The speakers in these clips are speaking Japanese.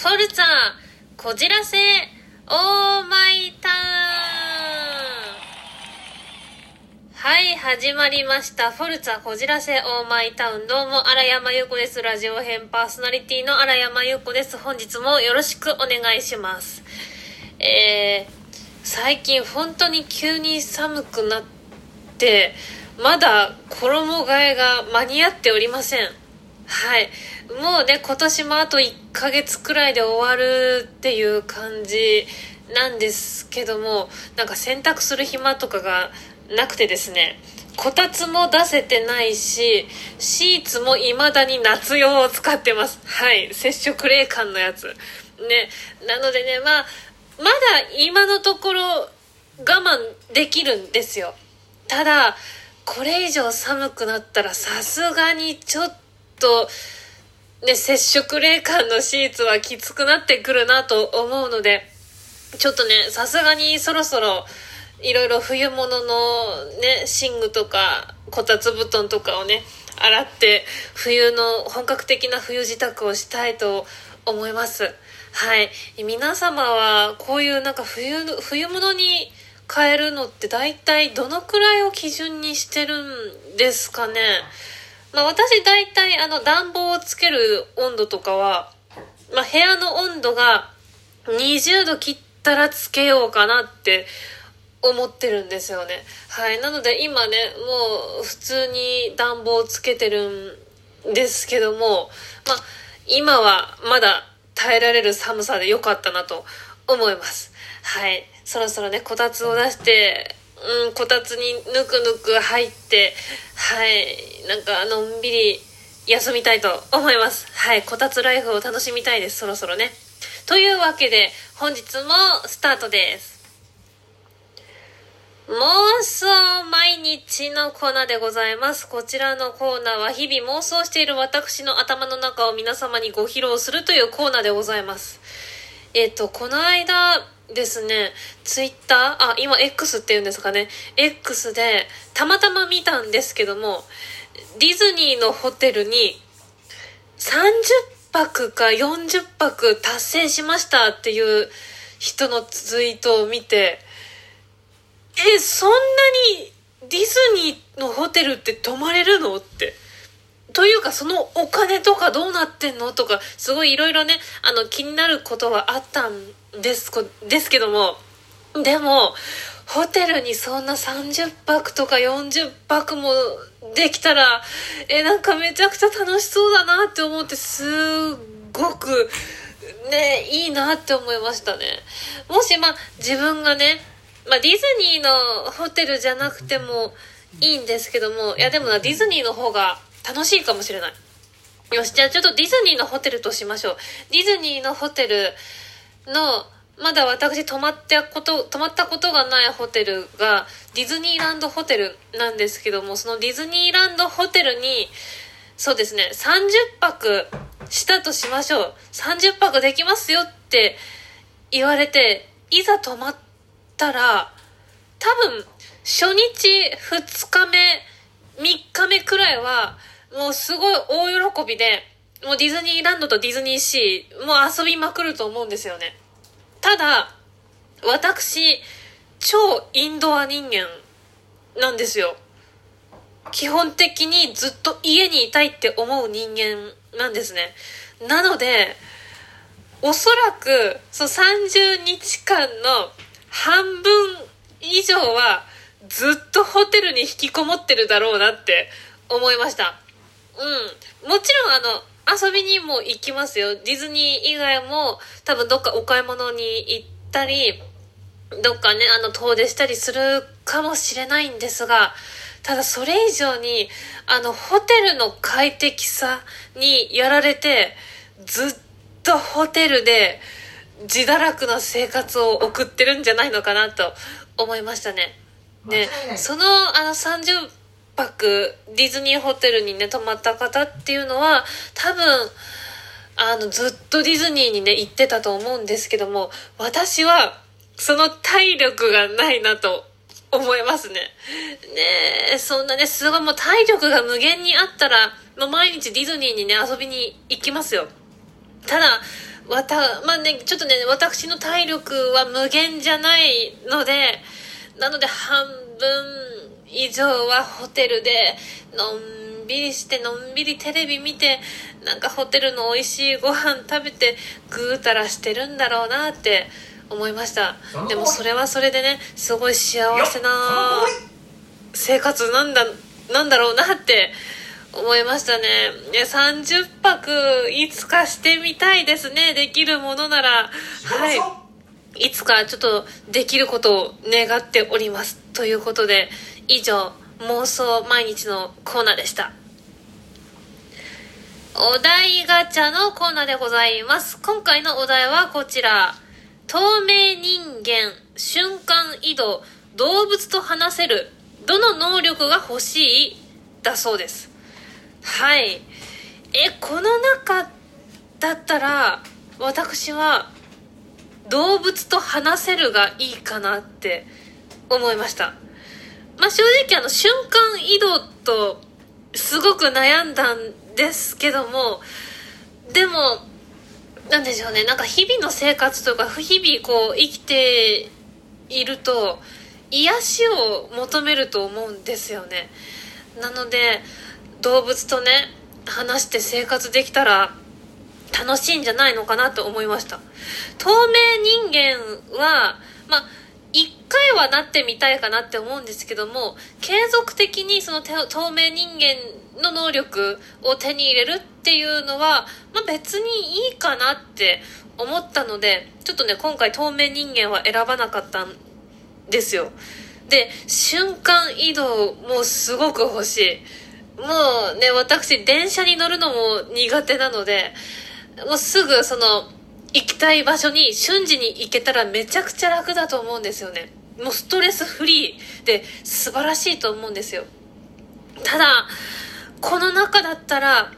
フォルツァこじらせオーマイタウンはい、始まりました。フォルツァこじらせオーマイタウン。どうも、荒山優子です。ラジオ編パーソナリティの荒山優子です。本日もよろしくお願いします。えー、最近本当に急に寒くなって、まだ衣替えが間に合っておりません。はい。もうね、今年もあと1ヶ月くらいで終わるっていう感じなんですけども、なんか洗濯する暇とかがなくてですね、こたつも出せてないし、シーツも未だに夏用を使ってます。はい。接触冷感のやつ。ね。なのでね、まあ、まだ今のところ我慢できるんですよ。ただ、これ以上寒くなったらさすがにちょっと、ね、接触冷感のシーツはきつくなってくるなと思うので、ちょっとね、さすがにそろそろ、いろいろ冬物のね、寝具とか、こたつ布団とかをね、洗って、冬の、本格的な冬支度をしたいと思います。はい。皆様は、こういうなんか冬の、冬物に変えるのって大体どのくらいを基準にしてるんですかね？まあ私大体あの暖房をつける温度とかは、まあ部屋の温度が20度切ったらつけようかなって思ってるんですよね。はい。なので今ね、もう普通に暖房つけてるんですけども、まあ今はまだ耐えられる寒さで良かったなと思います。はい。そろそろね、こたつを出して、うん、こたつにぬくぬく入って、はい。なんかのんびり休みたいと思います。はい。こたつライフを楽しみたいです。そろそろね。というわけで、本日もスタートです。妄想毎日のコーナーでございます。こちらのコーナーは日々妄想している私の頭の中を皆様にご披露するというコーナーでございます。えっ、と、この間ですね、ツイッター、あ、今 X って言うんですかね、X でたまたま見たんですけども、ディズニーのホテルに30泊か40泊達成しましたっていう人のツイートを見て、え、そんなにディズニーのホテルって泊まれるのって。というか、そのお金とかどうなってんのとか、すごいいろいろね、あの、気になることはあったんですこ、ですけども、でも、ホテルにそんな30泊とか40泊もできたら、え、なんかめちゃくちゃ楽しそうだなって思って、すっごく、ね、いいなって思いましたね。もし、まあ、自分がね、まあ、ディズニーのホテルじゃなくてもいいんですけども、いや、でもな、ディズニーの方が楽しいかもしれない。よし、じゃあちょっとディズニーのホテルとしましょう。ディズニーのホテルの、まだ私泊まったこと、泊まったことがないホテルが、ディズニーランドホテルなんですけども、そのディズニーランドホテルに、そうですね、30泊したとしましょう。30泊できますよって言われて、いざ泊まったら、多分、初日、2日目、3日目くらいは、もうすごい大喜びで、もうディズニーランドとディズニーシー、もう遊びまくると思うんですよね。ただ、私、超インドア人間なんですよ。基本的にずっと家にいたいって思う人間なんですね。なので、おそらく、その30日間の半分以上はずっとホテルに引きこもってるだろうなって思いました。うん。もちろんあの、遊びにも行きますよ。ディズニー以外も多分どっかお買い物に行ったり、どっかね、あの、遠出したりするかもしれないんですが、ただそれ以上に、あの、ホテルの快適さにやられて、ずっとホテルで自堕落な生活を送ってるんじゃないのかなと思いましたね。ねその、あの、30泊ディズニーホテルにね、泊まった方っていうのは、多分、あの、ずっとディズニーにね、行ってたと思うんですけども、私は、その体力がないなと思いますね。ねえ、そんなね、すごいもう体力が無限にあったら、もう毎日ディズニーにね、遊びに行きますよ。ただ、わたまあねちょっとね私の体力は無限じゃないのでなので半分以上はホテルでのんびりしてのんびりテレビ見てなんかホテルの美味しいご飯食べてぐうたらしてるんだろうなって思いました。でもそれはそれでねすごい幸せな生活なんだなんだろうなって思いましたね。30泊いつかしてみたいですねできるものなら。はいいつかちょっとできることを願っておりますということで以上妄想毎日のコーナーでした。お題ガチャのコーナーでございます。今回のお題はこちら。透明人間瞬間移動。動物と話せる。どの能力が欲しい？だそうです。はい。えこの中だったら私は動物と話せるがいいかなって思いました。まあ正直あの瞬間移動とすごく悩んだんですけどもでもなんでしょうね。なんか日々の生活とか日々こう生きていると癒しを求めると思うんですよね。なので動物とね話して生活できたら楽しいんじゃないのかなと思いました。透明人間はまあ一回はなってみたいかなって思うんですけども継続的にその透明人間の能力を手に入れるっていうのは、まあ、別にいいかなって思ったのでちょっとね今回透明人間は選ばなかったんですよ。で瞬間移動もすごく欲しい。もうね私電車に乗るのも苦手なのでもうすぐその行きたい場所に瞬時に行けたらめちゃくちゃ楽だと思うんですよね。もうストレスフリーで素晴らしいと思うんですよ。ただこの中だったら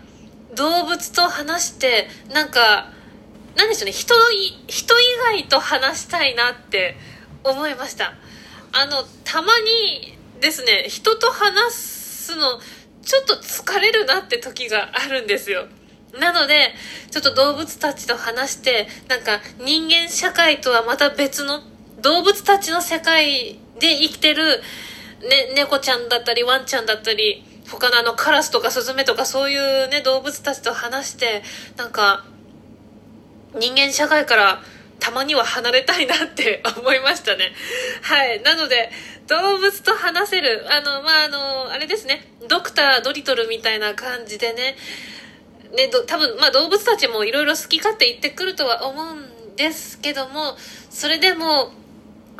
動物と話してなんかなんでしょうね。人人以外と話したいなって思いました。あのたまにですね人と話すのちょっと疲れるなって時があるんですよ。なのでちょっと動物たちと話してなんか人間社会とはまた別の動物たちの世界で生きてる、ね、猫ちゃんだったりワンちゃんだったり他のあのカラスとかスズメとかそういうね動物たちと話してなんか人間社会からたまには離れたいなって 思いましたね。はい。なので、動物と話せる、あの、まあ、あの、あれですね、ドクタードリトルみたいな感じでね、ね、多分、まあ、動物たちもいろいろ好き勝手言ってくるとは思うんですけども、それでも、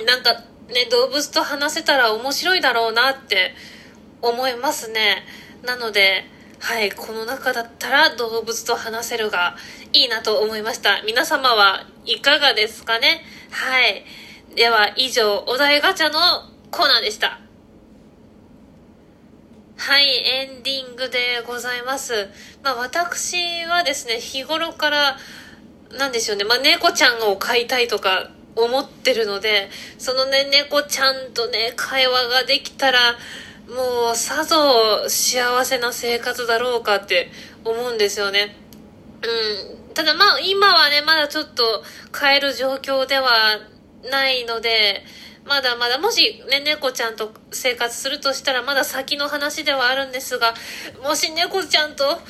なんか、ね、動物と話せたら面白いだろうなって思いますね。なので、はい、この中だったら動物と話せるがいいなと思いました。皆様はいかがですかね？はい。では以上、お題ガチャのコーナーでした。はい、エンディングでございます。まあ私はですね、日頃から、なんでしょうね、まあ猫ちゃんを飼いたいとか思ってるので、そのね、猫ちゃんとね、会話ができたら、もうさぞ幸せな生活だろうかって思うんですよね。うん。ただまあ今はね、まだちょっと飼える状況ではないので、まだまだ、もしね、猫ちゃんと生活するとしたらまだ先の話ではあるんですが、もし猫ちゃんと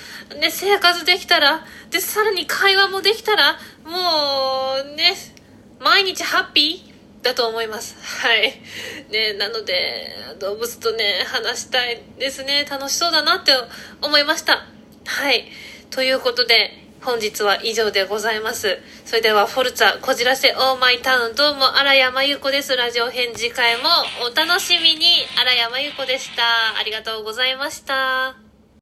ね、生活できたら、で、さらに会話もできたら、もうね、毎日ハッピーだと思います。はい。ね、なので、動物とね、話したいですね。楽しそうだなって思いました。はい。ということで、本日は以上でございます。それでは、フォルツァ、こじらせ、オーマイタウン、どうも、荒山優子です。ラジオ編次回もお楽しみに、荒山優子でした。ありがとうございました。